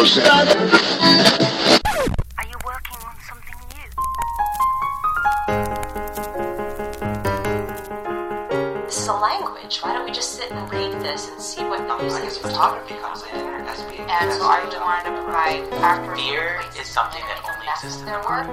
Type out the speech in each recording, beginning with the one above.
Are you working on something new? This is a language. Why don't we just sit and read this and see what the music is photography comes in and has to. And so I wanted to provide actors Fear is something that only exists in their the work.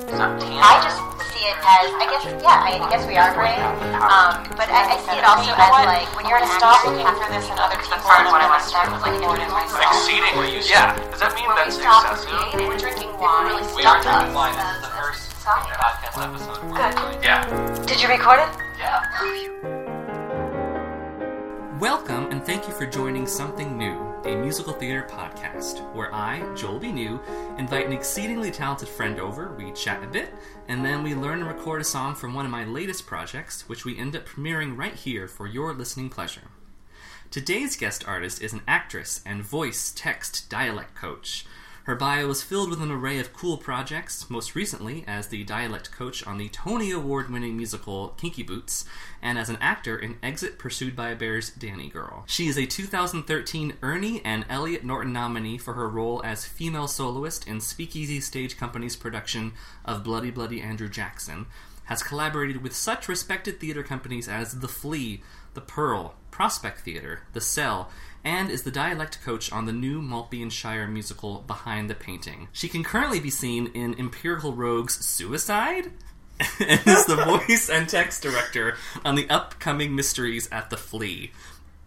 It's not tangible. I just see it as, I guess, yeah, I guess we are brave. Um, but I, I see it also as like when you're an stop actor, looking for this in other people. part of what I want want to start with like what it is myself. Exceedingly. Yeah. Does that mean When we that's stop excessive? creating, we're drinking wine. Really We are stuck drinking us wine. This is the first podcast episode. Good. Yeah. Did you record it? Yeah. Welcome and thank you for joining Something New, a musical theater podcast, where I, Joel B. New, invite an exceedingly talented friend over, we chat a bit, and then we learn and record a song from one of my latest projects, which we end up premiering right here for your listening pleasure. Today's guest artist is an actress and voice text dialect coach. Her bio is filled with an array of cool projects, most recently as the dialect coach on the Tony Award winning musical Kinky Boots, and as an actor in Exit Pursued by a Bear's Dani Girl. She is a 2013 IRNE and Elliot Norton nominee for her role as female soloist in Speakeasy Stage Company's production of Bloody Bloody Andrew Jackson, has collaborated with such respected theater companies as The Flea, The Pearl, Prospect Theater, The Cell, and is the dialect coach on the new Maltby and Shire musical Behind the Painting. She can currently be seen in Empirical Rogue's Suicide and is the voice and text director on the upcoming mysteries at The Flea.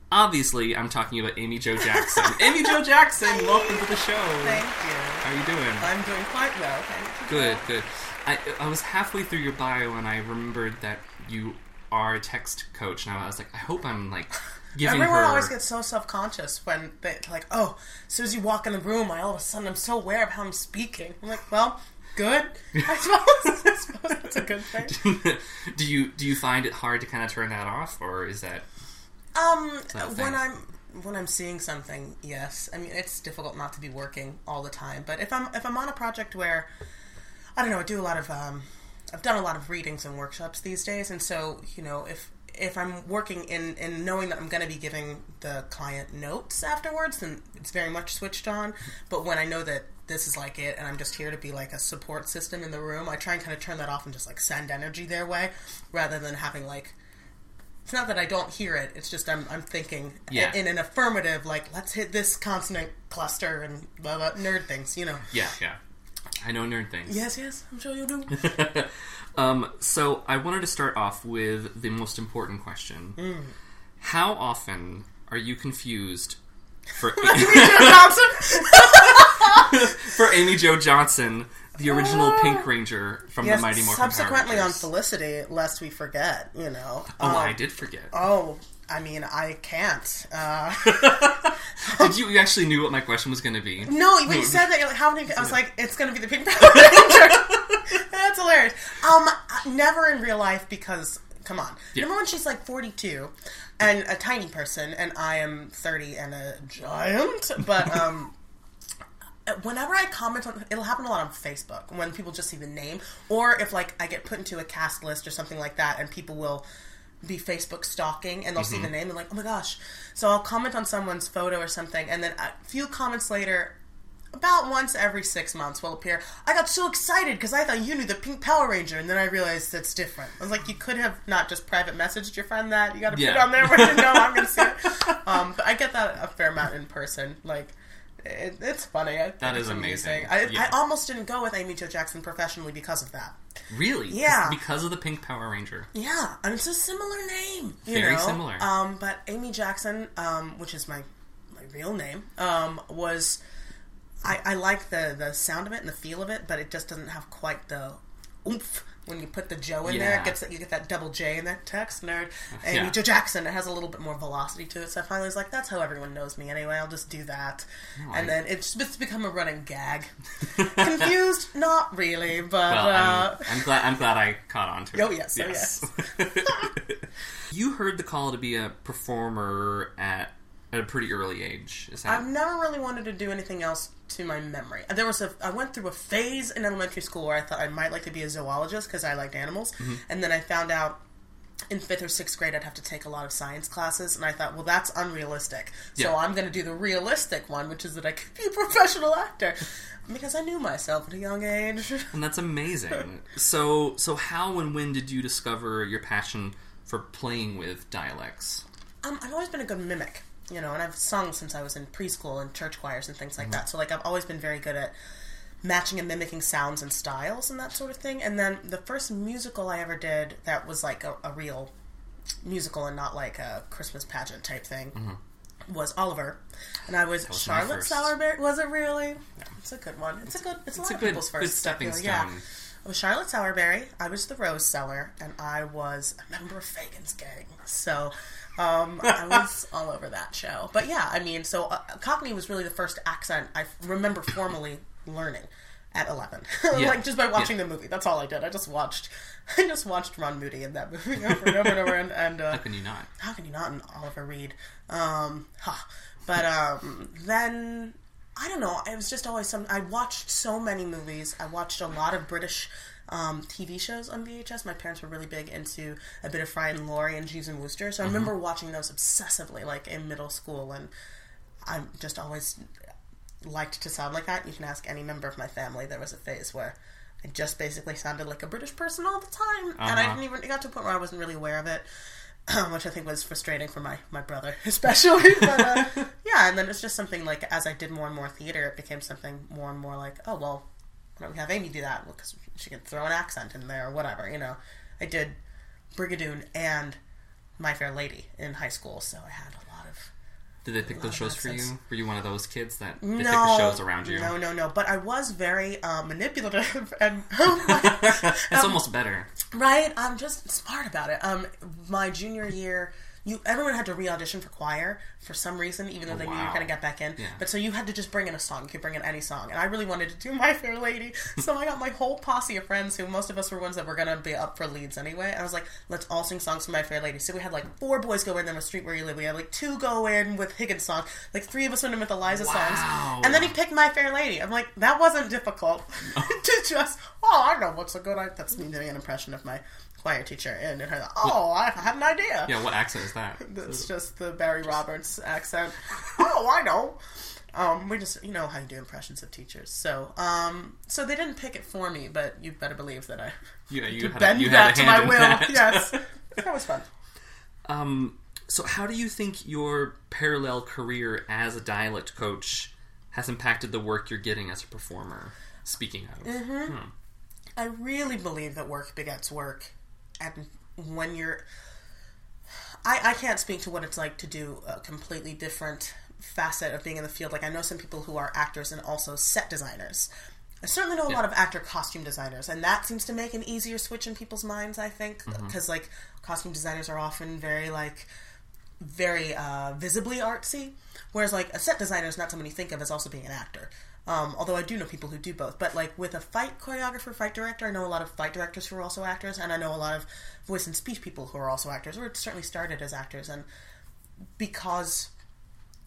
Obviously, I'm talking about Amy Jo Jackson. Amy Jo Jackson, welcome to the show. Thank you. How are you doing? I'm doing quite well, thank you. Good, good. I, I was halfway through your bio and I remembered that you a text coach, and I was like, I hope I'm like giving Everyone her. always gets so self-conscious when they like, oh, as soon as you walk in the room, I all of a sudden I'm so aware of how I'm speaking. I'm like, well, good. I suppose, I suppose that's a good thing. do you do you find it hard to kind of turn that off, or is that Um, that when I'm when I'm seeing something, yes. I mean, it's difficult not to be working all the time. But if I'm if I'm on a project where I don't know, I do a lot of um, I've done a lot of readings and workshops these days, and so you know if if I'm working in in knowing that I'm going to be giving the client notes afterwards, then it's very much switched on. But when I know that this is like it, and I'm just here to be like a support system in the room, I try and kind of turn that off and just like send energy their way, rather than having like it's not that I don't hear it. It's just I'm I'm thinking Yeah. in an affirmative, like let's hit this consonant cluster and blah blah nerd things, you know. yeah, yeah. I know nerd things. Yes, yes, I'm sure you do. Um, so I wanted to start off with the most important question: Mm. How often are you confused for for Amy Jo Johnson, the original Pink Ranger from yes, the Mighty Morphin Power subsequently on Felicity, lest we forget, you know. Oh, Um, I did forget. Oh, I mean, I can't. Uh, Did you, you actually knew what my question was going to be? no, when you said that, you're like, how many? I was like, it's going to be the Pink Power Ranger. That's hilarious. Um, never in real life because, come on. Yeah. Remember when she's like 42 and a tiny person, and I am 30 and a giant? But, um, whenever I comment on, it'll happen a lot on Facebook when people just see the name, or if like I get put into a cast list or something like that, and people will be Facebook stalking and they'll see the name and like, oh my gosh. So I'll comment on someone's photo or something, and then a few comments later. About once every six months will appear. I got so excited because I thought you knew the Pink Power Ranger, and then I realized it's different. I was like, you could have not just private messaged your friend that. You got to put it on there where you know I'm going to see it. Um, but I get that a fair amount in person. Like, it, it's funny. I That is amazing. I, Yeah. I almost didn't go with Amy Jo Jackson professionally because of that. Really? Yeah. Because of the Pink Power Ranger. Yeah, and it's a similar name. You Very know? similar. Um, but Amy Jackson, um, which is my my real name, um, was I, I like the the sound of it and the feel of it, but it just doesn't have quite the oomph when you put the Joe in there. It gets you get that double J in that text nerd. and Yeah. Jo Jackson. It has a little bit more velocity to it. So I finally was like, that's how everyone knows me anyway. I'll just do that. I- and then it's, it's become a running gag. Confused? Not really, but Well, uh, I'm, I'm glad. I'm glad I caught on to it. Oh, yes, oh, you heard the call to be a performer at at a pretty early age. Is that I've never really wanted to do anything else to my memory. There was a I went through a phase in elementary school where I thought I might like to be a zoologist because I liked animals, Mm-hmm. and then I found out in fifth or sixth grade I'd have to take a lot of science classes, and I thought, well, that's unrealistic. So Yeah. I'm going to do the realistic one, which is that I could be a professional actor because I knew myself at a young age. And that's amazing. so, so how and when did you discover your passion for playing with dialects? Um, I've always been a good mimic, you know, and I've sung since I was in preschool and church choirs and things like mm-hmm. that. So, like, I've always been very good at matching and mimicking sounds and styles and that sort of thing. And then the first musical I ever did that was like a, a real musical and not like a Christmas pageant type thing mm-hmm. was Oliver, and I was, was Charlotte. Sowerberry. Was it really? It's a good one. It's a good. It's, a It's lot a of good- people's good first stepping you know, Yeah. I was Charlotte Sowerberry. I was the Rose Seller, and I was a member of Fagin's gang. So um, I was all over that show. But yeah, I mean, so uh, Cockney was really the first accent I remember formally learning at 11 Yeah. like just by watching Yeah. the movie that's all i did i just watched i just watched ron moody in that movie over and over and over and, and uh, How can you not? how can you not in Oliver Reed? Um, huh. But um, then I don't know. It was just always some. I watched so many movies. I watched a lot of British um, TV shows on VHS. My parents were really big into a bit of Fry and Laurie and Jeeves and Wooster, so I remember watching those obsessively, like in middle school. And I just always liked to sound like that. You can ask any member of my family. There was a phase where. I just basically sounded like a British person all the time, and I Uh-huh. didn't even. It got to a point where I wasn't really aware of it which I think was frustrating for my, my brother, especially. But uh, yeah, and then it's just something like as I did more and more theater, it became something more and more like, oh well, don't we have Amy do that? Because she can throw an accent in there or whatever, you know. I did Brigadoon and My Fair Lady in high school, so I had a lot of Did they pick those shows for you? Were you one of those kids that they no picked the shows around you? No, no, no. But I was very uh, manipulative and That's almost better. Right, I'm just smart about it. Um, my junior year, you everyone had to re-audition for choir for some reason, even though they knew you wow. were going to get back in. Yeah. But so you had to just bring in a song. You could bring in any song, and I really wanted to do My Fair Lady, so I got my whole posse of friends, who most of us were ones that were going to be up for leads anyway. And I was like, let's all sing songs from My Fair Lady. So we had like four boys go in on the street where you live. We had like two go in with Higgins song, like three of us went in with Eliza Wow. songs, and then he picked My Fair Lady. I'm like, that wasn't difficult to just. Oh, I know what's a good. I, that's me doing an impression of my choir teacher, and her. Oh, I have an idea. Yeah, what accent is that? It's just the Barry Roberts accent. oh, I know. Um, we just, you know how you do impressions of teachers. So, um, so they didn't pick it for me, but you better believe that I Yeah, you had, bend a, you that had a to hand my will. that. Yes, that was fun. Um, so, how do you think your parallel career as a dialect coach has impacted the work you're getting as a performer? Speaking out of, Mm-hmm. Hmm. I really believe that work begets work, and when you're, I I can't speak to what it's like to do a completely different facet of being in the field. Like I know some people who are actors and also set designers. I certainly know a lot of actor costume designers, and that seems to make an easier switch in people's minds. I think because like costume designers are often very like very uh, visibly artsy, whereas like a set designer is not someone you think of as also being an actor. Um, although I do know people who do both, but like with a fight choreographer, fight director, I know a lot of fight directors who are also actors, and I know a lot of voice and speech people who are also actors, or certainly started as actors. And because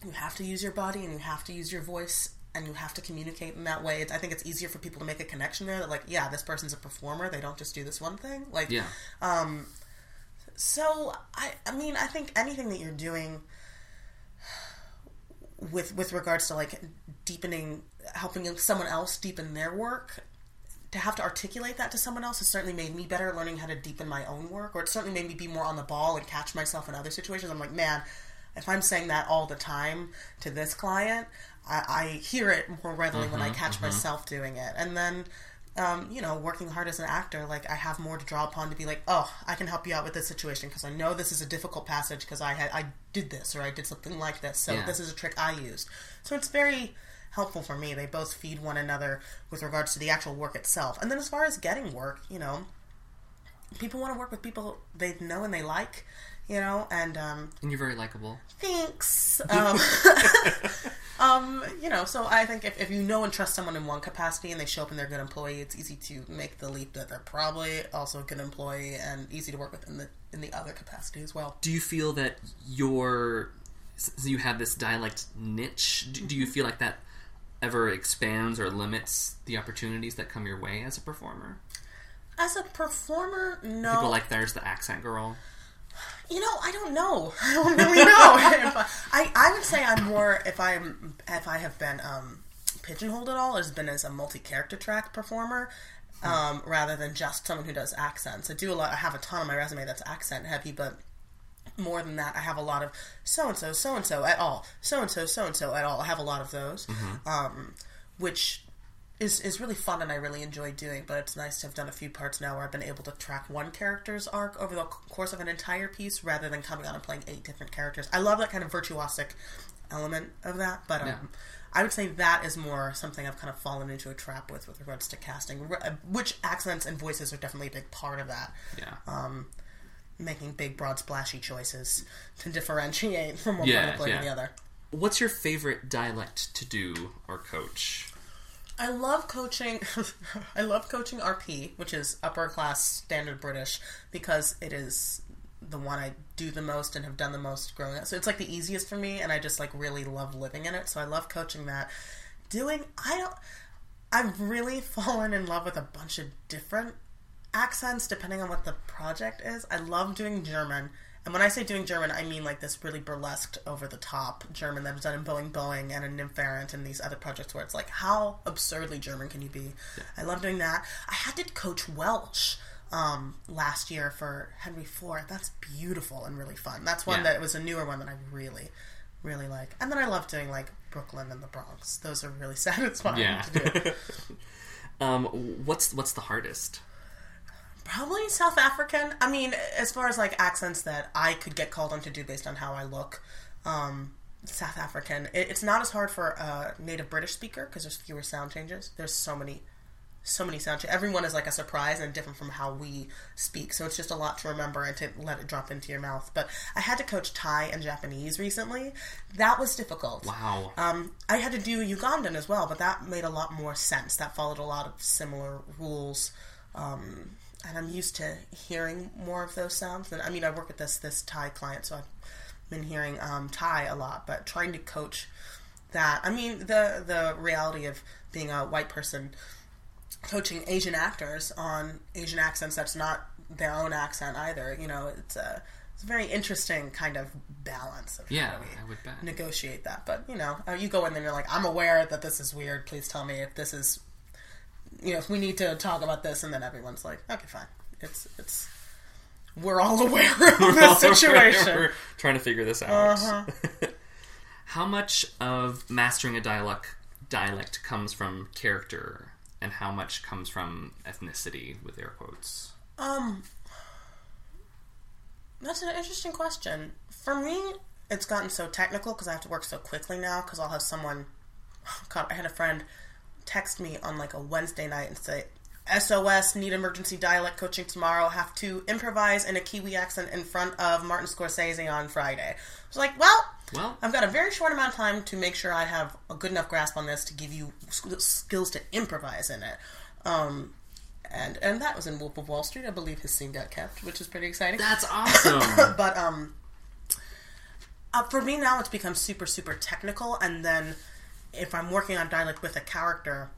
you have to use your body and you have to use your voice and you have to communicate in that way, I think it's easier for people to make a connection there. That like, yeah, this person's a performer; they don't just do this one thing. Like, yeah, so I I mean I think anything that you're doing with with regards to like deepening helping someone else deepen their work to have to articulate that to someone else has certainly made me better learning how to deepen my own work or it certainly made me be more on the ball and catch myself in other situations i'm like man if i'm saying that all the time to this client i, I hear it more readily when i catch myself doing it and then um, you know, working hard as an actor, like I have more to draw upon to be like, oh, I can help you out with this situation because I know this is a difficult passage because I had I did this or I did something like this, so Yeah. this is a trick I used. So it's very helpful for me. They both feed one another with regards to the actual work itself. And then as far as getting work, you know, people want to work with people they know and they like, you know, and um, and you're very likable. thanks. Um, um, you know, so I think if, if you know and trust someone in one capacity and they show up and they're a good employee, it's easy to make the leap that they're probably also a good employee and easy to work with in the in the other capacity as well. Do you feel that your so you have this dialect niche? Do, do you Mm-hmm. feel like that ever expands or limits the opportunities that come your way as a performer? As a performer, no. People like there's the accent girl. You know, I don't know. I don't really know. I, I would say I'm more if I'm if I have been um, pigeonholed at all has been as a multi-character track performer. Um, rather than just someone who does accents, I do a lot. I have a ton on my resume that's accent heavy, but more than that, I have a lot of so and so, so and so at all, so and so, so and so at all. I have a lot of those, um, which is is really fun and I really enjoy doing. But it's nice to have done a few parts now where I've been able to track one character's arc over the course of an entire piece, rather than coming on and playing eight different characters. I love that kind of virtuosic element of that, but um, Yeah. I would say that is more something I've kind of fallen into a trap with with regards to casting, uh, which accents and voices are definitely a big part of that Yeah. Making big, broad, splashy choices to differentiate from one Yeah, part of play yeah. to the other. What's your favorite dialect to do or coach? I love coaching. I love coaching RP, which is upper class standard British, because it is the one I do the most and have done the most growing up. So it's like the easiest for me, and I just like really love living in it. So I love coaching that. Doing I don't. I've really fallen in love with a bunch of different accents depending on what the project is. I love doing German. And when I say doing German, I mean like this really burlesque, over the top German that was done in Boeing Boeing and in Nymph Errant and these other projects where it's like, how absurdly German can you be? I love doing that. I had to coach Welsh um, last year for Henry Ford. That's beautiful and really fun. That's one Yeah. that was a newer one that I really, really like. And then I love doing like Brooklyn and the Bronx. Those are really satisfying Yeah. to do. um, what's what's the hardest? Probably South African. I mean, as far as like accents that I could get called on to do based on how I look, um, South African. It, it's not as hard for a native British speaker because there's fewer sound changes. There's so many, so many sound changes. Everyone is like a surprise and different from how we speak. So it's just a lot to remember and to let it drop into your mouth. But I had to coach Thai and Japanese recently. That was difficult. Wow. Um, I had to do Ugandan as well, but that made a lot more sense. That followed a lot of similar rules, um, and I'm used to hearing more of those sounds. And I mean, I work with this this Thai client, so I've been hearing um, Thai a lot. But trying to coach that, I mean, the the reality of being a white person coaching Asian actors on Asian accents that's not their own accent either. You know, it's a it's a very interesting kind of balance. Of Yeah, I would bet. negotiate that. But you know, uh, you go in there, and you're like, I'm aware that this is weird. Please tell me if this is, you know, we need to talk about this, and then everyone's like, okay, fine. It's it's we're all aware of the situation. We're trying to figure this out. Uh-huh. how much of mastering a dialect dialect comes from character, and how much comes from ethnicity? With air quotes. Um, that's an interesting question. For me, it's gotten so technical because I have to work so quickly now. Because I'll have someone. God, I had a friend text me on like a Wednesday night and say, "SOS, need emergency dialect coaching tomorrow. Have to improvise in a Kiwi accent in front of Martin Scorsese on Friday." I was like, "Well." Well, I've got a very short amount of time to make sure I have a good enough grasp on this to give you skills to improvise in it. Um, and and that was in Wolf of Wall Street. I believe his scene got kept, which is pretty exciting. that's awesome. but um, uh, for me now, it's become super super technical. And then if I'm working on dialect with a character,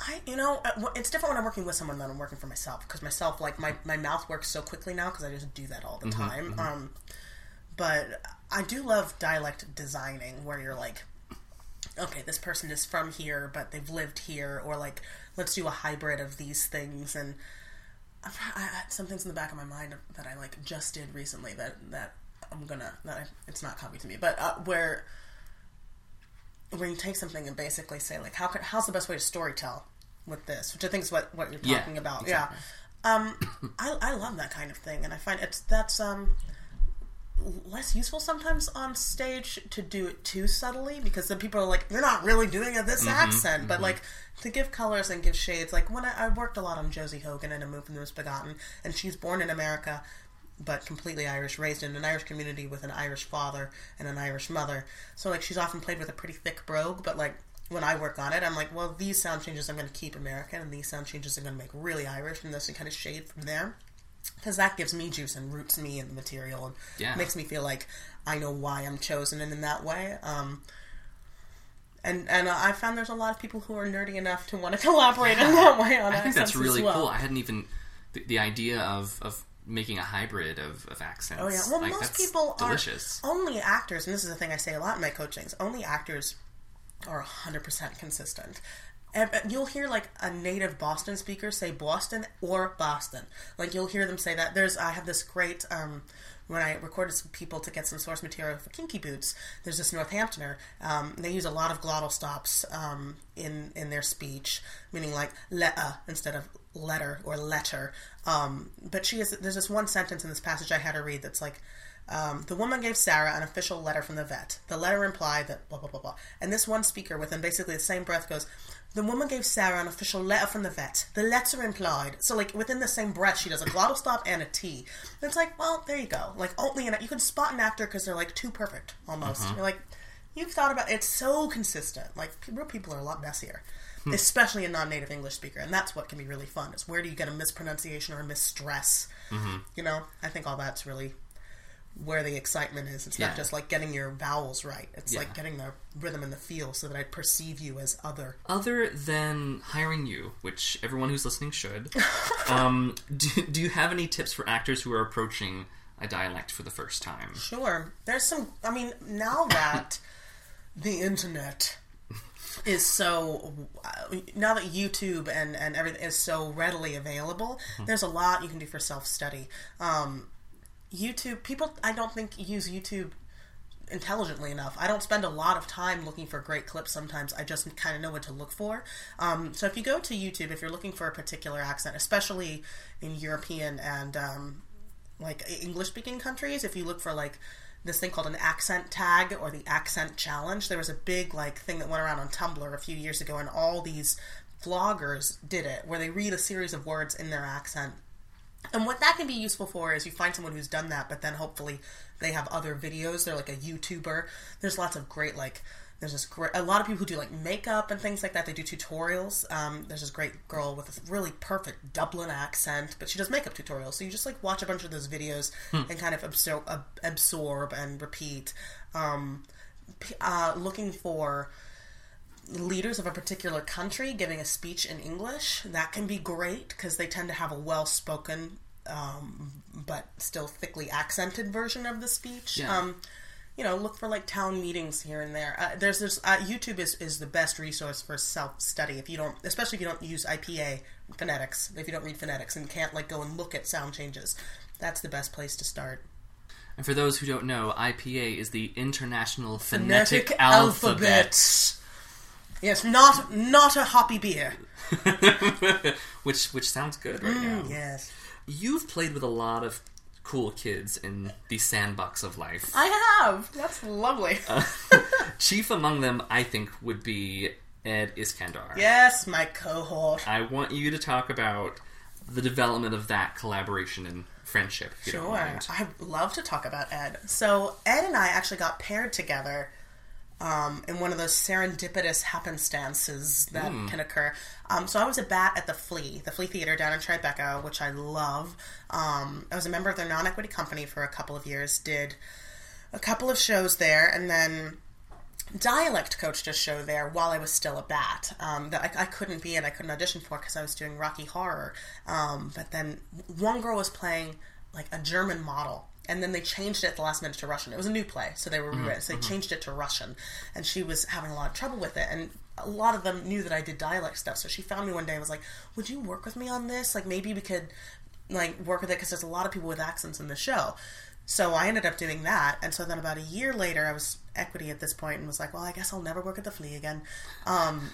I you know uh, it's different when I'm working with someone than I'm working for myself because myself like my my mouth works so quickly now because I just do that all the time. Um, but I do love dialect designing where you're like, okay, this person is from here, but they've lived here, or like, let's do a hybrid of these things. And I, I, some things in the back of my mind that I like just did recently that that I'm gonna that I, it's not copy to me, but uh, where where you take something and basically say like, how could, how's the best way to storytell with this, which I think is what what you're Yeah, talking about. exactly. Yeah. Um, I, I love that kind of thing, and I find it's that's um less useful sometimes on stage to do it too subtly because then people are like, "You're not really doing it this accent," but like to give colors and give shades. Like when I, I worked a lot on Josie Hogan in A Moon for the Misbegotten, and she's born in America. But completely Irish, raised in an Irish community with an Irish father and an Irish mother. So like she's often played with a pretty thick brogue. But like when I work on it, I'm like, well, these sound changes I'm going to keep American, and these sound changes I'm going to make really Irish, and this and kind of shade from there because that gives me juice and roots me in the material and Yeah. makes me feel like I know why I'm chosen and in that way. Um, and and uh, I found there's a lot of people who are nerdy enough to want to collaborate in that way on I think that's really well. cool. I hadn't even the, the idea of of making a hybrid of, of accents. Oh yeah. Well, Like, most people delicious. are only actors, and this is the thing I say a lot in my coachings. Only actors are hundred percent consistent. And uh, you'll hear like a native Boston speaker say Boston or Boston. Like you'll hear them say that. There's I have this great um, when I recorded some people to get some source material for Kinky Boots. There's this Northamptoner. Um, they use a lot of glottal stops um, in in their speech, meaning like letter instead of letter or letter. Um, but she is there's this one sentence in this passage I had her read that's like. Um, the woman gave Sarah an official letter from the vet. The letter implied that blah blah blah blah. And this one speaker, within basically the same breath, goes, "The woman gave Sarah an official letter from the vet. The letter implied." So like within the same breath, she does a glottal stop and a T. And it's like, well, there you go. Like only an, you can spot an actor because they're like too perfect almost. You're like, you've thought about it's so consistent. Like real people are a lot messier. Especially a non-native English speaker, and that's what can be really fun. Is where do you get a mispronunciation or a misstress? You know, I think all that's really where the excitement is. It's Yeah. not just like getting your vowels right. It's Yeah. like getting the rhythm and the feel so that I perceive you as other. Other than hiring you, which everyone who's listening should, um, do, do you have any tips for actors who are approaching a dialect for the first time? Sure. There's some I mean, now that the internet is so now that YouTube and and everything is so readily available, there's a lot you can do for self-study. Um YouTube people I don't think use YouTube intelligently enough. I don't spend a lot of time looking for great clips sometimes. I just kind of know what to look for. Um, so if you go to YouTube, if you're looking for a particular accent, especially in European and um, like English speaking countries, if you look for like this thing called an accent tag or the accent challenge, there was a big like thing that went around on Tumblr a few years ago, and all these vloggers did it where they read a series of words in their accent and what that can be useful for is you find someone who's done that, but then hopefully they have other videos. They're like a YouTuber. There's lots of great like there's this great a lot of people who do like makeup and things like that. They do tutorials. Um, there's this great girl with a really perfect Dublin accent, but she does makeup tutorials. So you just like watch a bunch of those videos and kind of absorb, ab- absorb and repeat. Um, uh, looking for leaders of a particular country giving a speech in English. That can be great because they tend to have a well spoken um, but still thickly accented version of the speech. Yeah. Um, you know, look for like town meetings here and there. Uh, there's this uh, YouTube is, is the best resource for self study if you don't, especially if you don't use IPA phonetics. If you don't read phonetics and can't like go and look at sound changes, that's the best place to start. And for those who don't know, IPA is the International Phonetic, Phonetic, alphabet. Alphabet. Yes, not not a hoppy beer. which which sounds good right now. Yes, You've played with a lot of cool kids in the sandbox of life. I have. That's lovely. Uh, chief among them, I think, would be Ed Iskandar. yes, my cohort. I want you to talk about the development of that collaboration and friendship. If you don't Sure. I'd love to talk about Ed. So, Ed and I actually got paired together um, in one of those serendipitous happenstances that can occur. Um, so, I was a bat at the Flea, the Flea Theater down in Tribeca, which I love. Um, I was a member of their non equity company for a couple of years, did a couple of shows there, and then dialect coached a show there while I was still a bat um, that I, I couldn't be in. I couldn't audition for because I was doing Rocky Horror. Um, but then one girl was playing like a German model. And then they changed it at the last minute to Russian. It was a new play, so they were rewritten. So they changed it to Russian, and she was having a lot of trouble with it. And a lot of them knew that I did dialect stuff, so she found me one day and was like, "Would you work with me on this? Like maybe we could like work with it because there's a lot of people with accents in the show." So I ended up doing that, and so then about a year later, I was equity at this point and was like, "Well, I guess I'll never work at the Flea again." Um,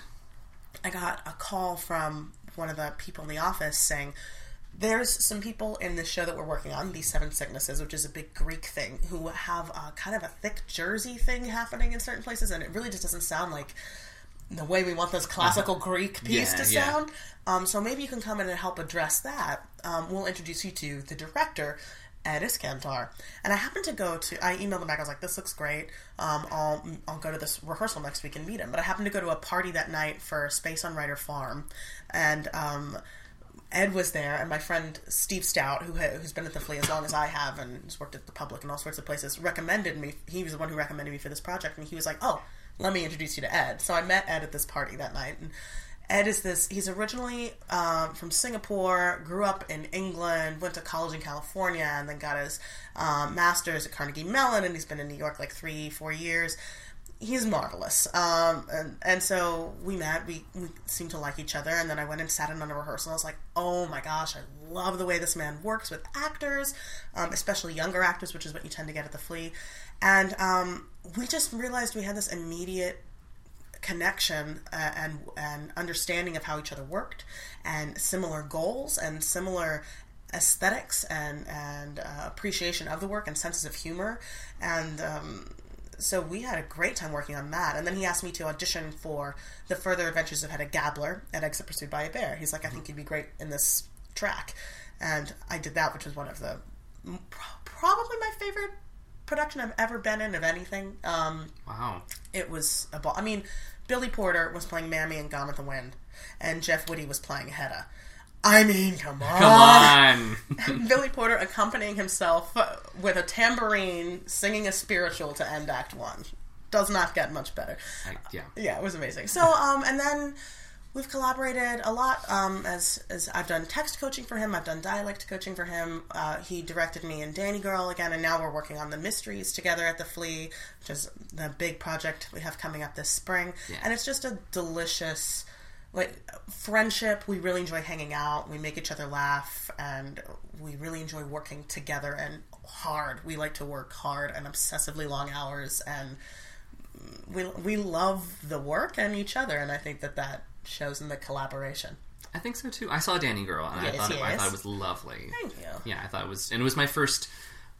I got a call from one of the people in the office saying, "There's some people in this show that we're working on, these seven sicknesses, which is a big Greek thing, who have a, kind of a thick Jersey thing happening in certain places, and it really just doesn't sound like." The way we want this classical Greek piece Yeah, to yeah. sound, um, so maybe you can come in and help address that. Um, we'll introduce you to the director, Ed Iskandar. And I happened to go to, I emailed him back, I was like, this looks great. Um, I'll, I'll go to this rehearsal next week and meet him. But I happened to go to a party that night for Space on Ryder Farm. And um, Ed was there, and my friend Steve Stout, who ha- who's been at the Flea as long as I have and has worked at the public and all sorts of places, recommended me. He was the one who recommended me for this project, and he was like, "Oh, let me introduce you to Ed." So I met Ed at this party that night, and Ed is this. He's originally um, from Singapore, grew up in England, went to college in California, and then got his um, master's at Carnegie Mellon, and he's been in New York like three, four years. He's marvelous, um, and and so we met. We we seemed to like each other, and then I went and sat in on a rehearsal. I was like, oh my gosh, I love the way this man works with actors, um, especially younger actors, which is what you tend to get at the Flea. And um, we just realized we had this immediate connection uh, and and understanding of how each other worked, and similar goals and similar aesthetics and and uh, appreciation of the work and senses of humor, and um, so we had a great time working on that. And then he asked me to audition for the Further Adventures of Hedda Gabler at Exit Pursued by a Bear. He's like, I think you'd be great in this track, and I did that, which was one of the probably my favorite production I've ever been in of anything. Um, Wow. it was a ball. I mean, Billy Porter was playing Mammy in Gone with the Wind, and Jeff Whitty was playing Hedda. I mean, come on. Come on. Billy Porter accompanying himself with a tambourine, singing a spiritual to end Act One. Does not get much better. I- yeah. Yeah, it was amazing. So, um, and then we've collaborated a lot. Um, as as I've done text coaching for him, I've done dialect coaching for him. Uh, he directed me in Dani Girl again, and now we're working on the mysteries together at the Flea, which is the big project we have coming up this spring. Yeah. And it's just a delicious. Like friendship, we really enjoy hanging out. We make each other laugh, and we really enjoy working together and hard. We like to work hard and obsessively long hours, and we we love the work and each other, and I think that that shows in the collaboration. I think so too. I saw Dani Girl and Yes, I thought it, I thought it was lovely. Thank you. Yeah, I thought it was, and it was my first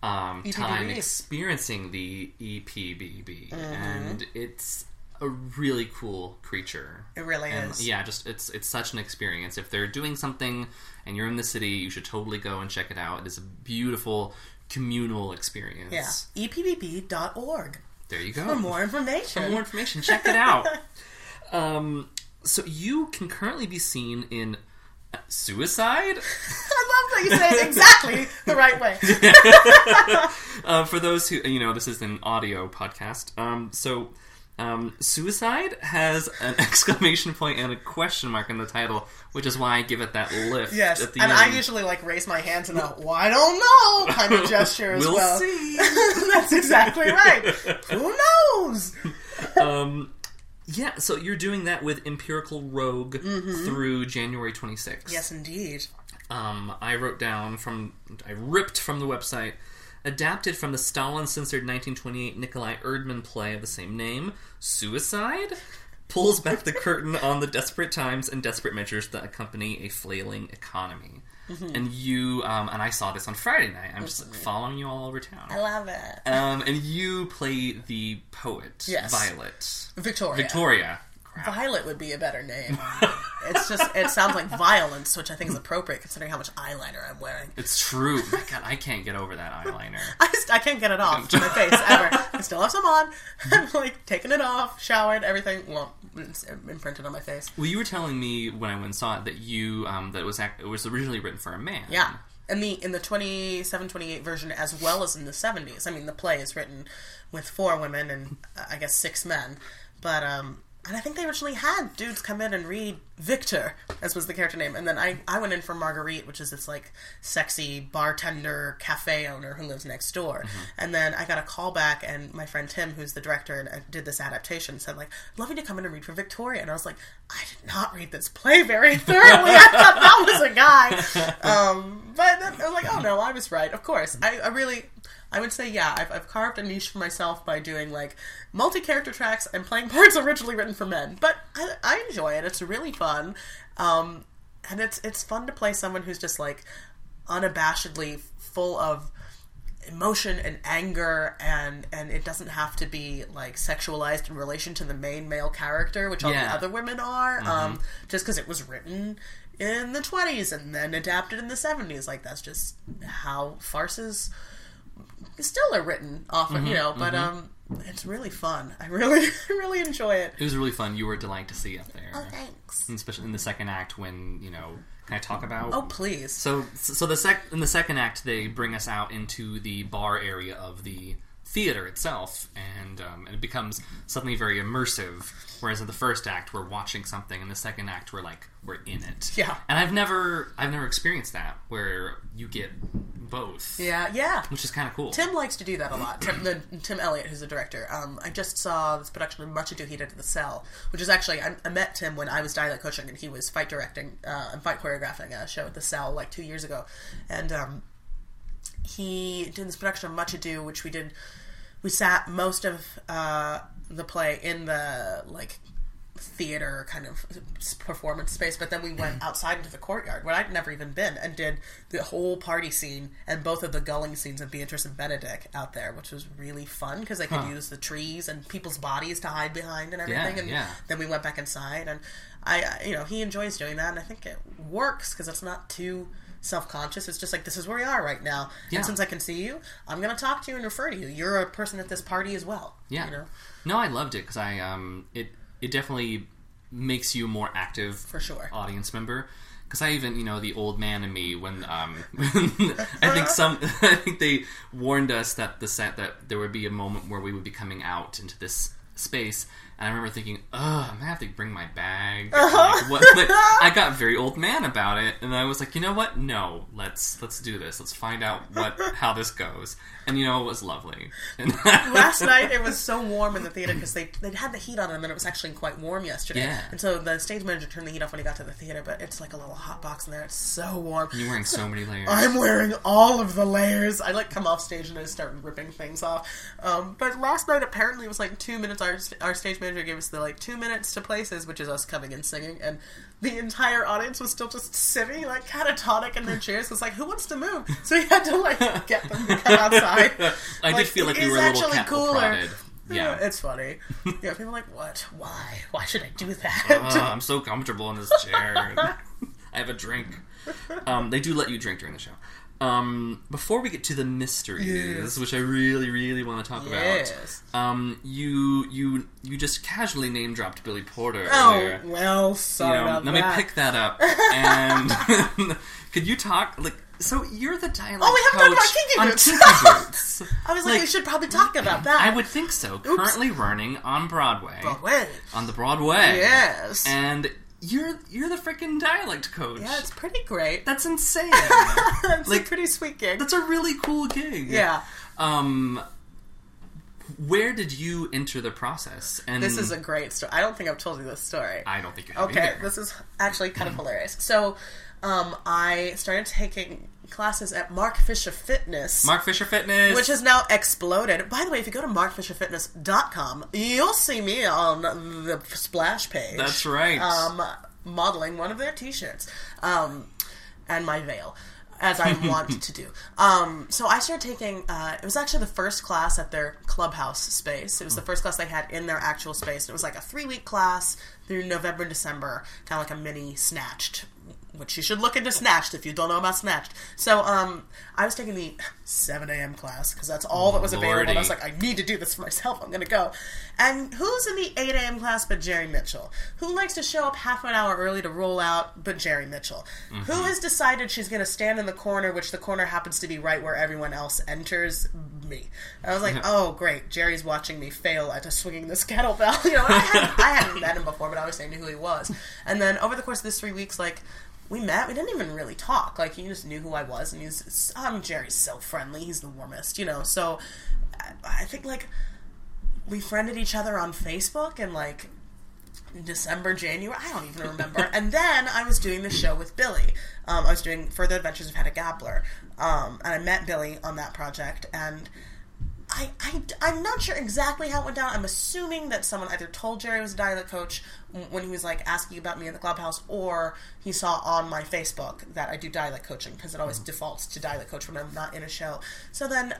um, time experiencing the EPBB, Mm-hmm. and it's a really cool creature. It really and, is. Yeah, just it's it's such an experience. If they're doing something and you're in the city, you should totally go and check it out. It is a beautiful communal experience. Yeah, epbb.org There you go. for more information. For more information, check it out. um, so you can currently be seen in Suicide. I love that you say it exactly the right way. Uh, for those who you know, this is an audio podcast. Um, so. Um, suicide has an exclamation point and a question mark in the title, which is why I give it that lift. Yes, at the and end. I usually like raise my hands in a "well, I don't know" kind of gesture as We'll well. see. That's exactly right. Who knows? um, yeah, so you're doing that with Empirical Rogue through January 26th. Mm-hmm. Yes, indeed. um, I wrote down from, I ripped from the website, adapted from the Stalin censored 1928 Nikolai Erdman play of the same name, Suicide, pulls back the curtain on the desperate times and desperate measures that accompany a flailing economy. Mm-hmm. And you, um, and I saw this on Friday night. I'm just like, following you all over town. I love it. Um, and you play the poet, Yes. Violet. Victoria. Victoria. Violet would be a better name. it's just it sounds like violence, which I think is appropriate considering how much eyeliner I'm wearing. It's true. My God, I can't get over that eyeliner. I, just, I can't get it off my face ever. I still have some on. I'm like taking it off, showered, everything. Well, it's imprinted on my face. Well, you were telling me when I went and saw it that you um, that it was ac- it was originally written for a man. Yeah. In the in the 27 28 version as well as in the 70s. I mean, the play is written with four women and uh, I guess six men. But um and I think they originally had dudes come in and read Victor, as was the character name, and then I, I went in for Marguerite, which is this like sexy bartender cafe owner who lives next door. And then I got a call back, and my friend Tim, who's the director and uh, did this adaptation, said like, "Love you to come in and read for Victoria." And I was like, "I did not read this play very thoroughly. I thought that was a guy." Um, but then I was like, "Oh no, I was right. Of course, I, I really." I would say, yeah, I've, I've carved a niche for myself by doing like multi character tracks and playing parts originally written for men. But I, I enjoy it. It's really fun, um, and it's it's fun to play someone who's just like unabashedly full of emotion and anger and and it doesn't have to be like sexualized in relation to the main male character which all Yeah. the other women are um just because it was written in the 20s and then adapted in the 70s like that's just how farces still are written often you know but um it's really fun i really really enjoy it It was really fun. You were a delight to see up there, oh thanks And especially in the second act when you know. Can I talk about? oh please So, so the sec in the second act, they bring us out into the bar area of the theater itself, and um, and it becomes suddenly very immersive. Whereas in the first act, we're watching something, in the second act, we're like we're in it. Yeah. And I've never I've never experienced that where you get both. Yeah, yeah. Which is kind of cool. Tim likes to do that a lot. Tim, the, Tim Elliott, who's the director. Um, I just saw this production of Much Ado he did the Cell, which is actually I, I met Tim when I was dialect coaching and he was fight directing uh, and fight choreographing a show at the Cell like two years ago, and um, he did this production of Much Ado, which we did. We sat most of uh, the play in the like theater kind of performance space, but then we went outside into the courtyard where I'd never even been and did the whole party scene and both of the gulling scenes of Beatrice and Benedick out there, which was really fun because they could Huh. use the trees and people's bodies to hide behind and everything. Yeah, and yeah. then we went back inside, and I, I- you know, he enjoys doing that, and I think it works because it's not too self-conscious. It's just like this is where we are right now, Yeah. and since I can see you, I'm going to talk to you and refer to you. You're a person at this party as well. Yeah. you know, No, I loved it because I um it it definitely makes you more active for sure. audience member. Because I even, you know, the old man in me when um, I think some, I think they warned us that the set that there would be a moment where we would be coming out into this space, and I remember thinking, "Ugh, I'm gonna have to bring my bag." Like, what, like, I got very old man about it, and I was like, you know what? No, let's let's do this. Let's find out what how this goes. And you know, it was lovely. And last night it was so warm in the theater because they they had the heat on and then it was actually quite warm yesterday. Yeah. And so the stage manager turned the heat off when he got to the theater, but it's like a little hot box in there. It's so warm. You're wearing so many layers. I'm wearing all of the layers. I like come off stage and I start ripping things off. Um, but last night apparently it was like two minutes. Our our stage manager gave us the like two minutes to places, which is us coming and singing, and the entire audience was still just sitting like catatonic in their chairs. It was like, who wants to move? So we had to like get them to come outside. I did feel like we were a little cat cooler." Yeah. it's funny. Yeah, people are like, what? Why? Why should I do that? oh, I'm so comfortable in this chair. I have a drink. Um, they do let you drink during the show. Um, before we get to the mysteries, Yes. which I really, really want to talk Yes. about, um, you you you just casually name dropped Billy Porter oh earlier. well, You sorry know, about let that. me pick that up. And could you talk like? So you're the dialect Oh, we haven't talked about Kinky Boots. I was like, like, we should probably talk about that. I would think so. Currently running on Broadway. Broadway. On the Broadway. Yes. And you're you're the freaking dialect coach. yeah, it's pretty great. That's insane. It's like- a pretty sweet gig. That's a really cool gig. yeah. Um where did you enter the process? And This is a great story. I don't think I've told you this story. I don't think you have Okay, either. this is actually kind of hilarious. So, um, I started taking classes at Mark Fisher Fitness. Mark Fisher Fitness. which has now exploded. By the way, if you go to markfisherfitness.com, you'll see me on the splash page. That's right. Um, modeling one of their t-shirts. Um, and my veil. As I want to do. Um, so I started taking, uh, it was actually the first class at their clubhouse space. It was the first class they had in their actual space. It was like a three week class through November, and December, kind of like a mini snatched which you should look into Snatched if you don't know about Snatched. So, um, I was taking the 7 a.m. class because that's all that was available. And I was like, I need to do this for myself. I'm going to go. And who's in the 8 a.m. class but Jerry Mitchell? Who likes to show up half an hour early to roll out but Jerry Mitchell? Mm-hmm. Who has decided she's going to stand in the corner, which the corner happens to be right where everyone else enters? Me. I was like, oh, great. Jerry's watching me fail at swinging this kettlebell. You know, I hadn't, I hadn't met him before, but obviously I knew who he was. And then over the course of this three weeks, like, we met. We didn't even really talk. Like he just knew who I was, and he's. I mean, Jerry's so friendly. He's the warmest, you know. So, I, I think like we friended each other on Facebook, and like December, January. I don't even remember. and then I was doing the show with Billy. Um, I was doing Further Adventures of Hedda Gabler, um, and I met Billy on that project, and. I, I, I'm not sure exactly how it went down. I'm assuming that someone either told Jerry was a dialect coach when he was like asking about me in the clubhouse, or he saw on my Facebook that I do dialect coaching because it always mm-hmm. defaults to dialect coach when I'm not in a show. So then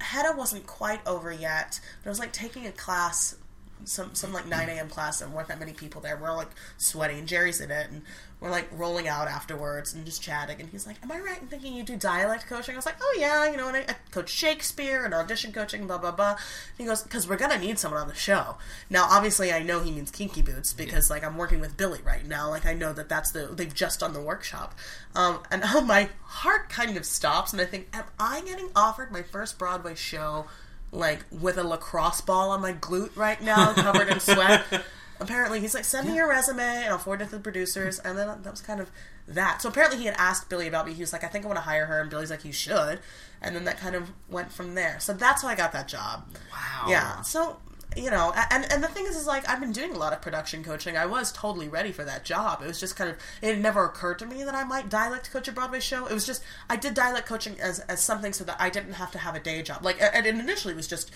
Hedda wasn't quite over yet, but I was like taking a class, some some like 9 a.m. class, and weren't that many people there. We're all like sweating, and Jerry's in it, and we're like rolling out afterwards and just chatting. And he's like, "Am I right in thinking you do dialect coaching?" I was like, "Oh yeah, you know, and I, I coach Shakespeare and audition coaching, blah blah blah." And he goes, "Because we're gonna need someone on the show." Now, obviously, I know he means Kinky Boots because like I'm working with Billy right now. Like I know that that's the they've just done the workshop, um, and oh, my heart kind of stops, and I think, "Am I getting offered my first Broadway show?" Like with a lacrosse ball on my glute right now, covered in sweat. Apparently, he's like, send me your resume and I'll forward it to the producers. And then that was kind of that. So apparently, he had asked Billy about me. He was like, I think I want to hire her. And Billy's like, you should. And then that kind of went from there. So that's how I got that job. Wow. Yeah. So you know, and and the thing is, is like I've been doing a lot of production coaching. I was totally ready for that job. It was just kind of it never occurred to me that I might dialect coach a Broadway show. It was just I did dialect coaching as as something so that I didn't have to have a day job. Like and initially it was just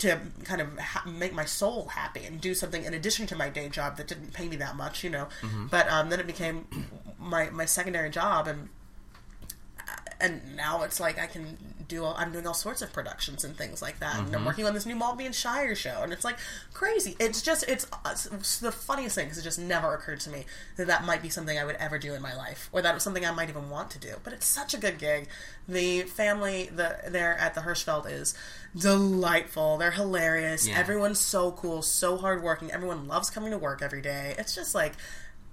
to kind of ha- make my soul happy and do something in addition to my day job that didn't pay me that much, you know. But um, then it became my my secondary job and and now it's like I can do all, I'm doing all sorts of productions and things like that, and I'm working on this new Maltby and Shire show, and it's like crazy. It's just it's, it's the funniest thing because it just never occurred to me that that might be something I would ever do in my life, or that it was something I might even want to do. But it's such a good gig. The family the there at the Hirschfeld is delightful. They're hilarious. Yeah. Everyone's so cool, so hardworking. Everyone loves coming to work every day. It's just like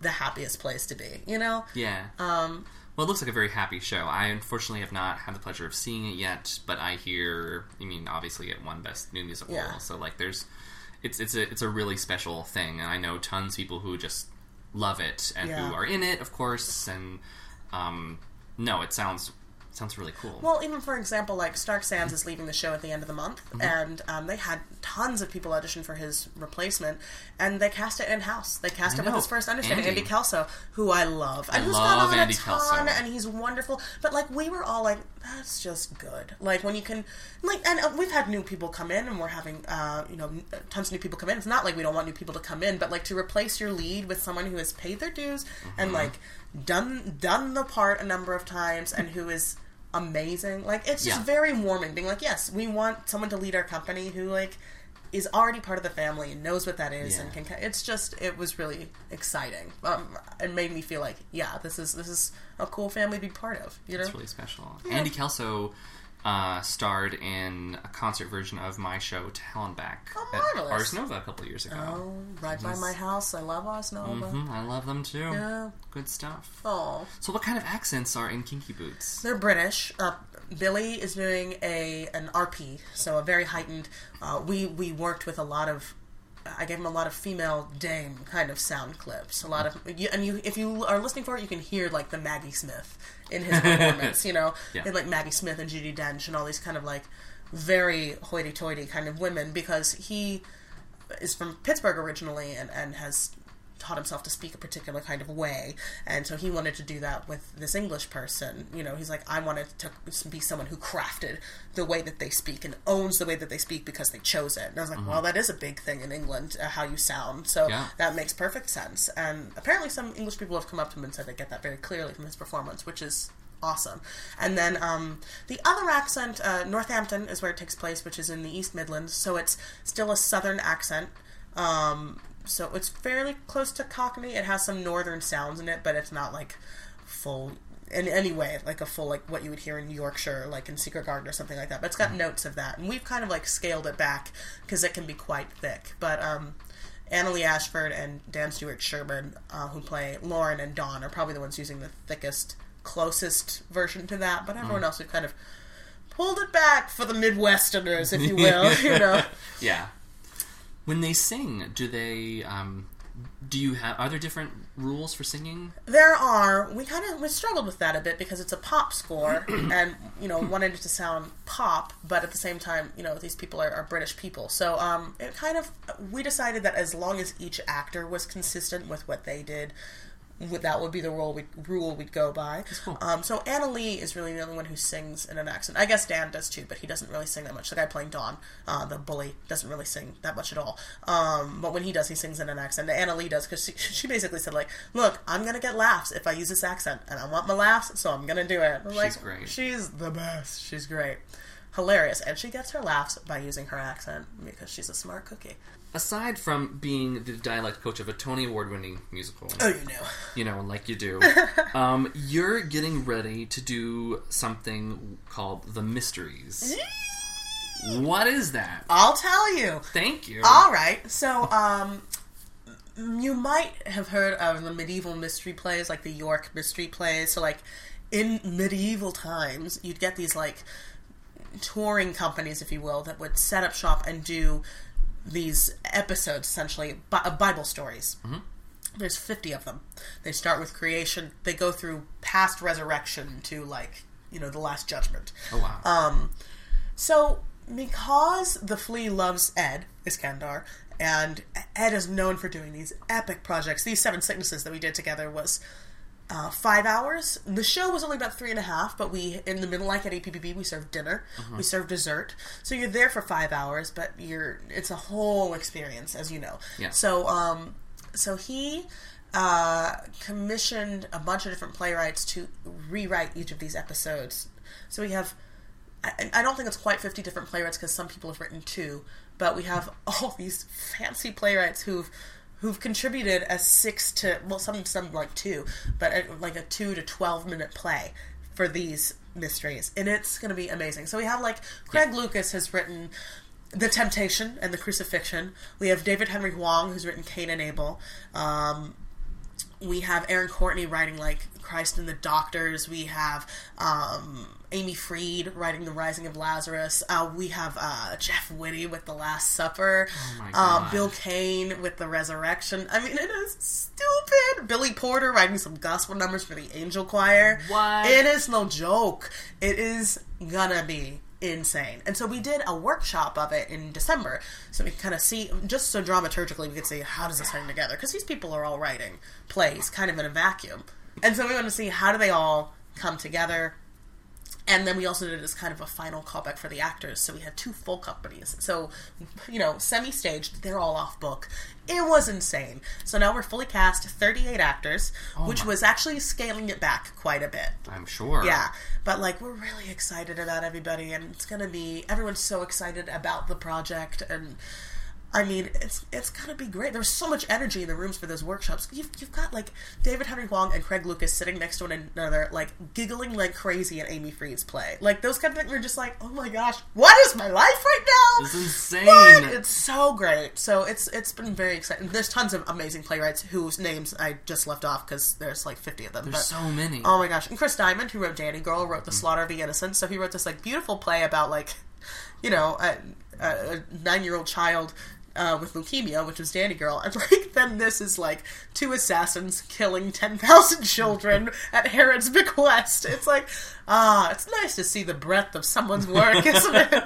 the happiest place to be, you know. Yeah. Um, well, it looks like a very happy show. I unfortunately have not had the pleasure of seeing it yet, but I hear. I mean, obviously, it won Best New Musical, Yeah. so like, there's, it's it's a it's a really special thing, and I know tons of people who just love it and Yeah. who are in it, of course, and um, no, it sounds sounds really cool. Well, even for example, like Stark Sands is leaving the show at the end of the month, Mm-hmm. and um, they had tons of people audition for his replacement, and they cast it in house. They cast I it with his first understudy, Andy. Andy, Kelso, who I love, and I who's love gone on Andy a ton, Kelso. and he's wonderful. But like, we were all like, that's just good. Like when you can, like, and uh, we've had new people come in, and we're having, uh, you know, tons of new people come in. It's not like we don't want new people to come in, but like to replace your lead with someone who has paid their dues and Mm-hmm. like done done the part a number of times, and who is amazing. Like it's just Yeah. very warming being like, yes, we want someone to lead our company who like is already part of the family and knows what that is and can it's just it was really exciting. Um it made me feel like, yeah, this is this is a cool family to be part of, you know? It's really special. Andy Kelso uh, starred in a concert version of my show to Hell and Back Oh, at marvelous. Ars Nova a couple of years ago. Oh, right by my house. I love Ars Nova. Mhm, I love them too. Yeah. Good stuff. Oh. So, what kind of accents are in Kinky Boots? They're British. Uh, Billy is doing a an RP, so a very heightened. Uh, we we worked with a lot of. I gave him a lot of female dame kind of sound clips. A lot of and you if you are listening for it, you can hear like the Maggie Smith in his performance. you know, Yeah. and like Maggie Smith and Judi Dench and all these kind of like very hoity-toity kind of women because he is from Pittsburgh originally and, and has taught himself to speak a particular kind of way. And so he wanted to do that with this english person. You know he's like i wanted to be someone who crafted the way that they speak and owns the way that they speak because they chose it. And i was like well that is a big thing in england uh, how you sound. So Yeah. that makes perfect sense. And apparently some english people have come up to him and said they get that very clearly from his performance which is awesome. And then um, the other accent uh, northampton is where it takes place which is in the east midlands. So it's still a southern accent. Um, so it's fairly close to Cockney. It has some northern sounds in it, but it's not like full in any way like a full like what you would hear in Yorkshire, like in Secret Garden or something like that. But it's got notes of that, and we've kind of like scaled it back because it can be quite thick. But um, Annaleigh Ashford and Dan Stewart Sherman, uh, who play Lauren and Dawn, are probably the ones using the thickest, closest version to that. But everyone else, we've kind of pulled it back for the Midwesterners, if you will. you know. Yeah. When they sing, do they? Um, do you have? Are there different rules for singing? There are. We kind of we struggled with that a bit because it's a pop score, and you know wanted it to sound pop, but at the same time, you know these people are, are British people, so um, it kind of we decided that as long as each actor was consistent with what they did. That would be the rule we rule we'd go by. cool. Um, so Annaleigh is really the only one who sings in an accent. I guess Dan does too, but he doesn't really sing that much. The guy playing Don, uh, the bully, doesn't really sing that much at all. Um, but when he does, he sings in an accent. Annaleigh does because she, she basically said like, "Look, I'm gonna get laughs if I use this accent, and I want my laughs, so I'm gonna do it." I'm like, great. She's the best. She's great, hilarious, and she gets her laughs by using her accent because she's a smart cookie. Aside from being the dialect coach of a Tony Award-winning musical, Oh, you know. you know, like you do, um, you're getting ready to do something called the Mysteries. What is that? I'll tell you. Thank you. All right. So, um, you might have heard of the medieval mystery plays, like the York mystery plays. So, like in medieval times, you'd get these like touring companies, if you will, that would set up shop and do these episodes, essentially Bi- uh, Bible stories. There's 50 of them. They start with creation. They go through past resurrection to like you know the last judgment. Oh wow. Um, so because the flea loves Ed Iskandar, and Ed is known for doing these epic projects. These seven sicknesses that we did together was uh, five hours. The show was only about three and a half, but we in the middle, like at APPB, we served dinner, we served dessert. So you're there for five hours, but you're it's a whole experience, as you know. Yeah. So um, so he uh, commissioned a bunch of different playwrights to rewrite each of these episodes. So we have I, I don't think it's quite 50 different playwrights because some people have written two, but we have all these fancy playwrights who've who've contributed a six to well some some like two, but a, like a two to 12 minute play for these mysteries, and it's going to be amazing. So we have like Craig Lucas has written the Temptation and the Crucifixion. We have David Henry Hwang who's written Cain and Abel. Um, we have Erin Courtney writing like Christ and the Doctors. We have um, Amy Freed writing The Rising of Lazarus. Uh, we have uh, Jeff Whitty with The Last Supper. Oh Um, Bill Kane with The Resurrection. I mean, it is stupid. Billy Porter writing some gospel numbers for the Angel Choir. What? It is no joke. It is gonna be insane. And so we did a workshop of it in December. So we kind of see, just so dramaturgically, we could see how does this hang together? Because these people are all writing plays kind of in a vacuum. And so we want to see how do they all come together. And then we also did it as kind of a final callback for the actors. So we had two full companies. So, you know, semi staged, they're all off book. It was insane. So now we're fully cast, 38 actors, oh which my- was actually scaling it back quite a bit. I'm sure. Yeah, but like we're really excited about everybody, and it's gonna be everyone's so excited about the project, and I mean it's it's gonna be great. There's so much energy in the rooms for those workshops. You've, you've got like David Henry Hwang and Craig Lucas sitting next to one another, like giggling like crazy at Amy Freed's play. Like those kind of things. We're just like, oh my gosh, what is my life right now? It's insane. What? It's so great. So it's it's been very exciting. There's tons of amazing playwrights whose names I just left off because there's like 50 of them. There's but- so many. Oh my gosh! And Chris Dimond, who wrote Dani Girl, wrote The Mm. Slaughter of the Innocent. So he wrote this like beautiful play about like, you know, a, a, a nine-year-old child uh, with leukemia, which was Dani Girl, and like then this is like two assassins killing ten thousand children at Herod's bequest. It's like ah, it's nice to see the breadth of someone's work, isn't it?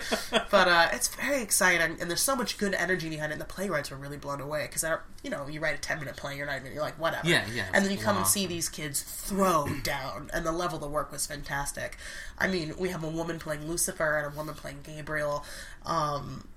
But uh, it's very exciting, and there's so much good energy behind it. And the playwrights were really blown away because you know you write a ten-minute play, you're not even you're like whatever, Yeah, yeah, and then you come and see these kids throw down, and the level of the work was fantastic. I mean, we have a woman playing Lucifer and a woman playing Gabriel. Um,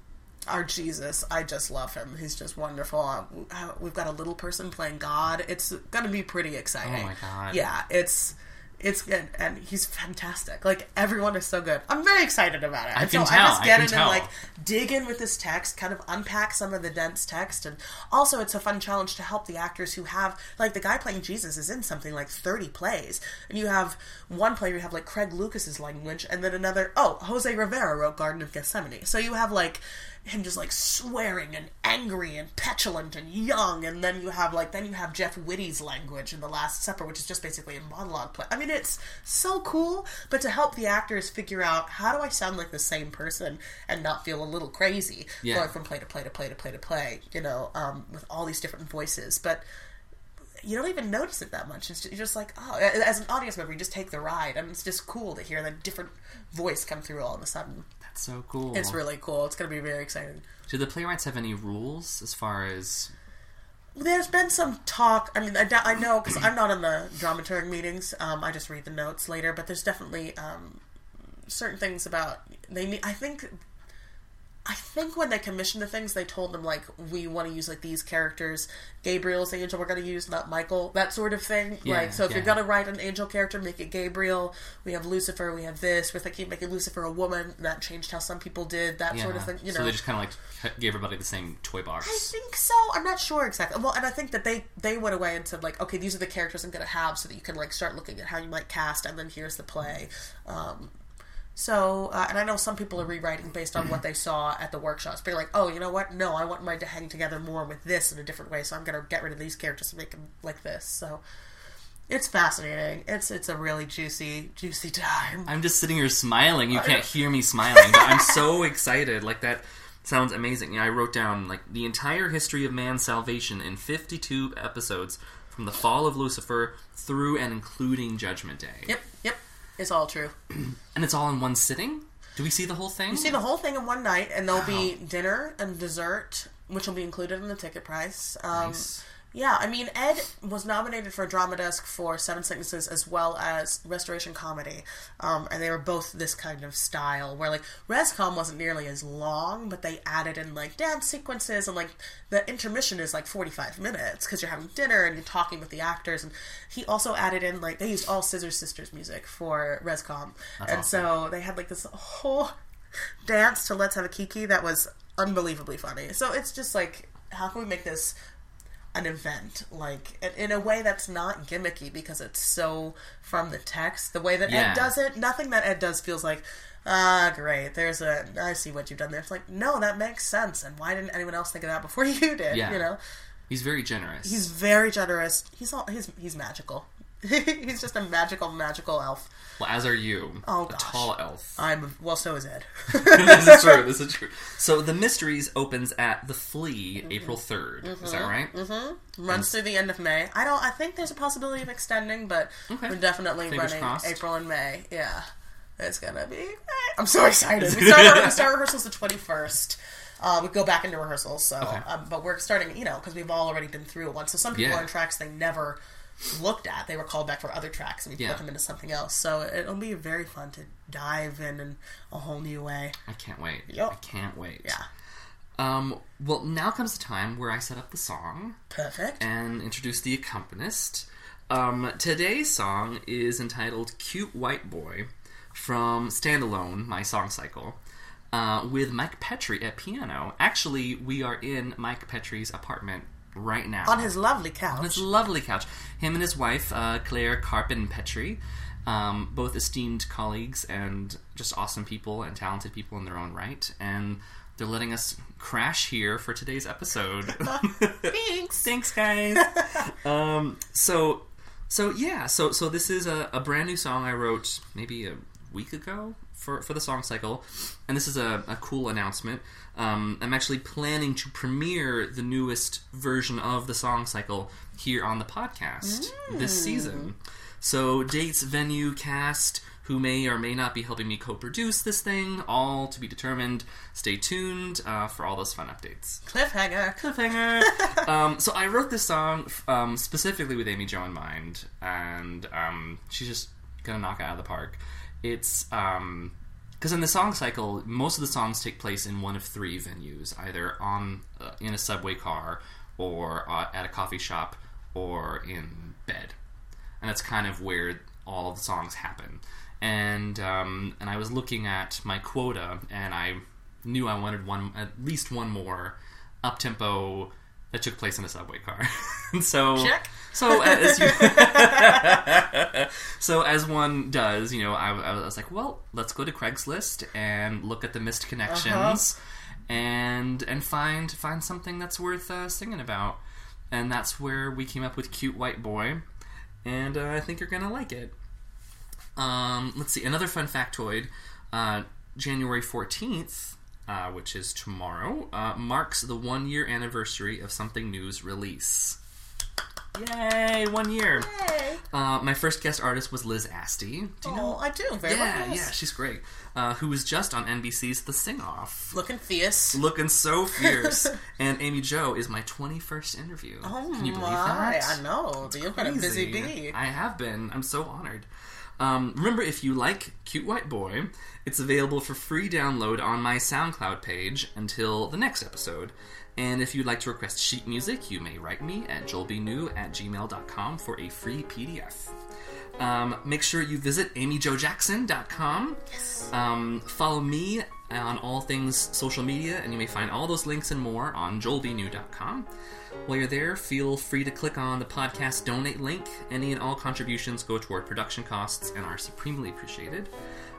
our Jesus, I just love him. He's just wonderful. Uh, We've got a little person playing God. It's going to be pretty exciting. Oh my God. Yeah, it's it's good, and he's fantastic. Like everyone is so good. I'm very excited about it. I And can so tell, I just I get can in tell. and like dig in with this text, kind of unpack some of the dense text, and also it's a fun challenge to help the actors who have like the guy playing Jesus is in something like thirty plays, and you have one play where you have like Craig Lucas's language, and then another oh Jose Rivera wrote Garden of Gethsemane, so you have like him just like swearing and angry and petulant and young, and then you have like then you have Jeff Whitty's language in The Last Supper, which is just basically a monologue play. I mean, it's so cool, but to help the actors figure out how do I sound like the same person and not feel a little crazy Yeah. going from play to play to play to play to play, you know, um, with all these different voices, but. You don't even notice it that much. It's just, you're just like, oh, as an audience member, you just take the ride, and it's just cool to hear the different voice come through all of a sudden. That's so cool. It's really cool. It's going to be very exciting. Do the playwrights have any rules as far as? There's been some talk. I mean, I, I know because I'm not in the dramaturg meetings. Um, I just read the notes later. But there's definitely um, certain things about they. need- I think. I think when they commissioned the things, they told them like we want to use like these characters. Gabriel's the angel we're going to use, not Michael. That sort of thing. Yeah, like so, if you're going to write an angel character, make it Gabriel. We have Lucifer. We have this. We're thinking making Lucifer a woman. That changed how some people did that Yeah. sort of thing. You know, so they just kind of like gave everybody the same toy box. I think so. I'm not sure exactly. Well, and I think that they they went away and said like, okay, these are the characters I'm going to have, so that you can like start looking at how you might cast, and then here's the play. Um, so, uh, and I know some people are rewriting based on what they saw at the workshops. They're like, oh, you know what? No, I want mine to hang together more with this in a different way, so I'm going to get rid of these characters and make them like this. So, It's fascinating. It's it's a really juicy, juicy time. I'm just sitting here smiling. You can't hear me smiling, but I'm so excited. Like that sounds amazing. Yeah, I wrote down like the entire history of man's salvation in 52 episodes from the fall of Lucifer through and including Judgment Day. Yep, yep. It's all true. And it's all in one sitting? Do we see the whole thing? You see the whole thing in one night, and there'll be dinner and dessert, which will be included in the ticket price. Um, Nice. Yeah, I mean, Ed was nominated for a drama desk for Seven Sicknesses as well as Restoration Comedy, um, and they were both this kind of style where like Rescom wasn't nearly as long, but they added in like dance sequences and like the intermission is like forty five minutes because you're having dinner and you're talking with the actors, and he also added in like they used all Scissor Sisters music for Rescom, and awesome. so they had like this whole dance to Let's Have a Kiki that was unbelievably funny. So it's just like, how can we make this an event like in- a way that's not gimmicky because it's so from the text the way that Yeah. ed does it nothing that ed does feels like ah great there's a i see what you've done there it's like no that makes sense and why didn't anyone else think of that before you did Yeah. you know He's very generous. he's very generous he's all he's he's magical he's just a magical magical elf well, as are you. Oh, a gosh. tall elf. i'm well so is ed this is true. This is true. So the mysteries opens at the Flea Mm-hmm. April 3rd. Is that right? Mm-hmm. Runs through the end of May. I don't. I think there's a possibility of extending, but Okay. we're definitely Fingers running crossed. April and May. Yeah, it's gonna be. I'm so excited. We start, we start rehearsals the 21st. Uh, we go back into rehearsals, so Okay. um, but we're starting, you know, because we've all already been through it once. So some people Yeah. are in tracks they never looked at. They were called back for other tracks, and we Yeah. put them into something else. So it'll be very fun to dive in in a whole new way. I can't wait. Yup. I can't wait. Yeah, Um, well, now comes the time where I set up the song perfect. and introduce the accompanist. Um, today's song is entitled Cute White Boy from Standalone, my song cycle, uh, with Mike Petrie at piano. Actually, we are in Mike Petrie's apartment right now. On his lovely couch. on his lovely couch. Him and his wife, uh, Claire Carpin Petrie, um, both esteemed colleagues and just awesome people and talented people in their own right. And they're letting us crash here for today's episode. Thanks. Thanks, guys. um, so, so yeah, so so this is a, a brand new song I wrote maybe a week ago for for the song cycle, and this is a, a cool announcement. Um, I'm actually planning to premiere the newest version of the song cycle here on the podcast this season. So dates, venue, cast. Who may or may not be helping me co-produce this thing, all to be determined. Stay tuned uh, for all those fun updates Cliffhanger. cliffhanger. um, so I wrote this song um, specifically with Amy Jo in mind, and um, she's just gonna knock it out of the park. It's because in the song cycle, most of the songs take place in one of three venues: either on uh, in a subway car, or uh, at a coffee shop, or in bed, and that's kind of where all of the songs happen. And um, and I was looking at my quota, and I knew I wanted one at least one more up tempo that took place in a subway car. so Check. so as you so as one does, you know, I, I was like, well, let's go to Craigslist and look at the missed connections and and find find something that's worth uh, singing about. And that's where we came up with "Cute White Boy," and uh, I think you're gonna like it. Um, let's see. Another fun factoid: uh, January fourteenth, uh, which is tomorrow, uh, marks the one-year anniversary of Something New's release. Yay! One year. Yay. Uh, my first guest artist was Liz Asti. Do you know? Oh, I do. Very yeah, well. yeah, she's great. Uh, who was just on NBC's The Sing Off. Looking fierce. Looking so fierce. and Amy Jo is my 21st interview. Oh Can you believe my, that? I know. You've been a busy bee. I have been. I'm so honored. Um, remember, if you like Cute White Boy, it's available for free download on my SoundCloud page until the next episode. And if you'd like to request sheet music, you may write me at joelbnew at gmail.com for a free PDF. Um, make sure you visit amyjoejackson.com. Yes. Um, follow me on all things social media, and you may find all those links and more on joelbnew.com. While you're there, feel free to click on the podcast donate link. Any and all contributions go toward production costs and are supremely appreciated.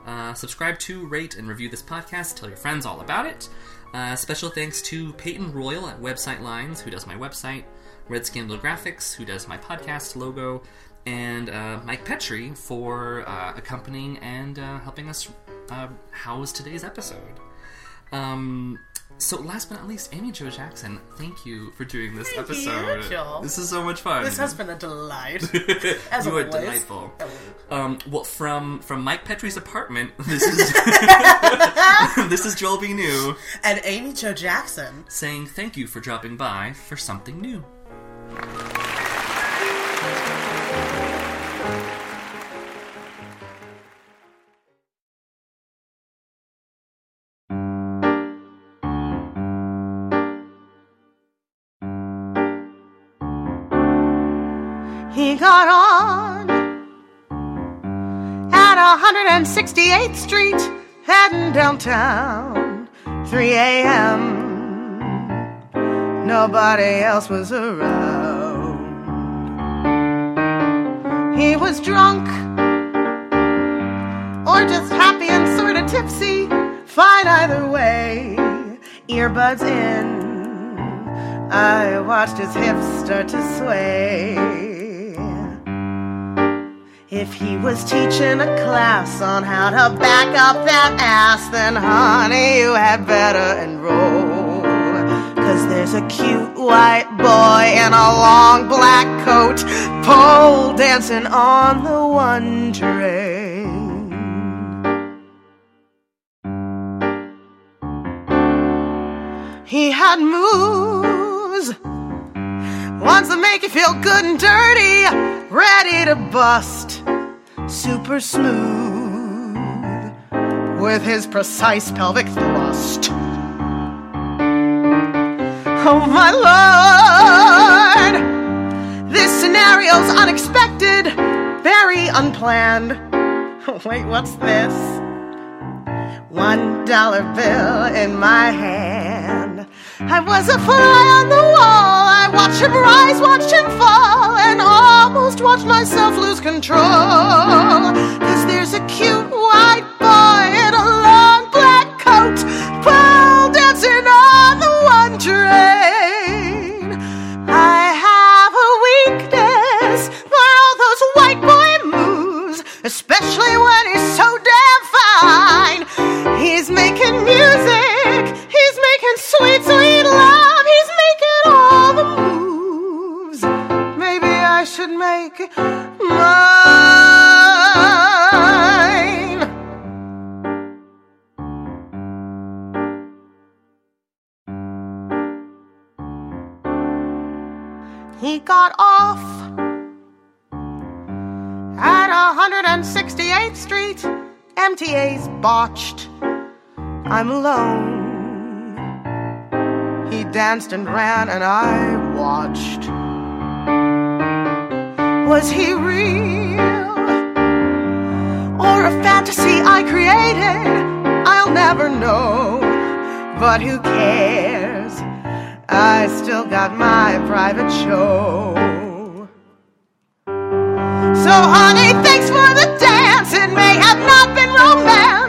Uh, subscribe to, rate, and review this podcast. Tell your friends all about it. Uh, special thanks to Peyton Royal at Website Lines, who does my website. Red Scandal Graphics, who does my podcast logo, and uh, Mike Petrie for uh, accompanying and uh, helping us uh, house today's episode. Um, so, last but not least, Amy Jo Jackson, thank you for doing this Thank episode. Joel. This is so much fun. This has been a delight. As you are delightful. Um, well, from from Mike Petrie's apartment, this is this is Joel B. New And Amy Jo Jackson. saying thank you for dropping by for something new. On at 168th Street, heading downtown, 3 a.m. Nobody else was around. He was drunk, or just happy and sort of tipsy. Fine either way, earbuds in. I watched his hips start to sway. If he was teaching a class on how to back up that ass, then honey, you had better enroll. Cause there's a cute white boy in a long black coat, pole dancing on the one train. He had moves ones that make you feel good and dirty, ready to bust, super smooth with his precise pelvic thrust. Oh my lord, this scenario's unexpected, very unplanned. Wait, what's this? One dollar bill in my hand. I was a fly on the wall. I watched him rise, watched him fall, and almost watched myself lose control. Cause there's a cute white boy in a long black coat, pole dancing on the one train. I have a weakness for all those white boy moves, especially when he's so damn MTA's botched. I'm alone. He danced and ran, and I watched. Was he real? Or a fantasy I created? I'll never know. But who cares? I still got my private show honey, thanks for the dance. It may have not been romance.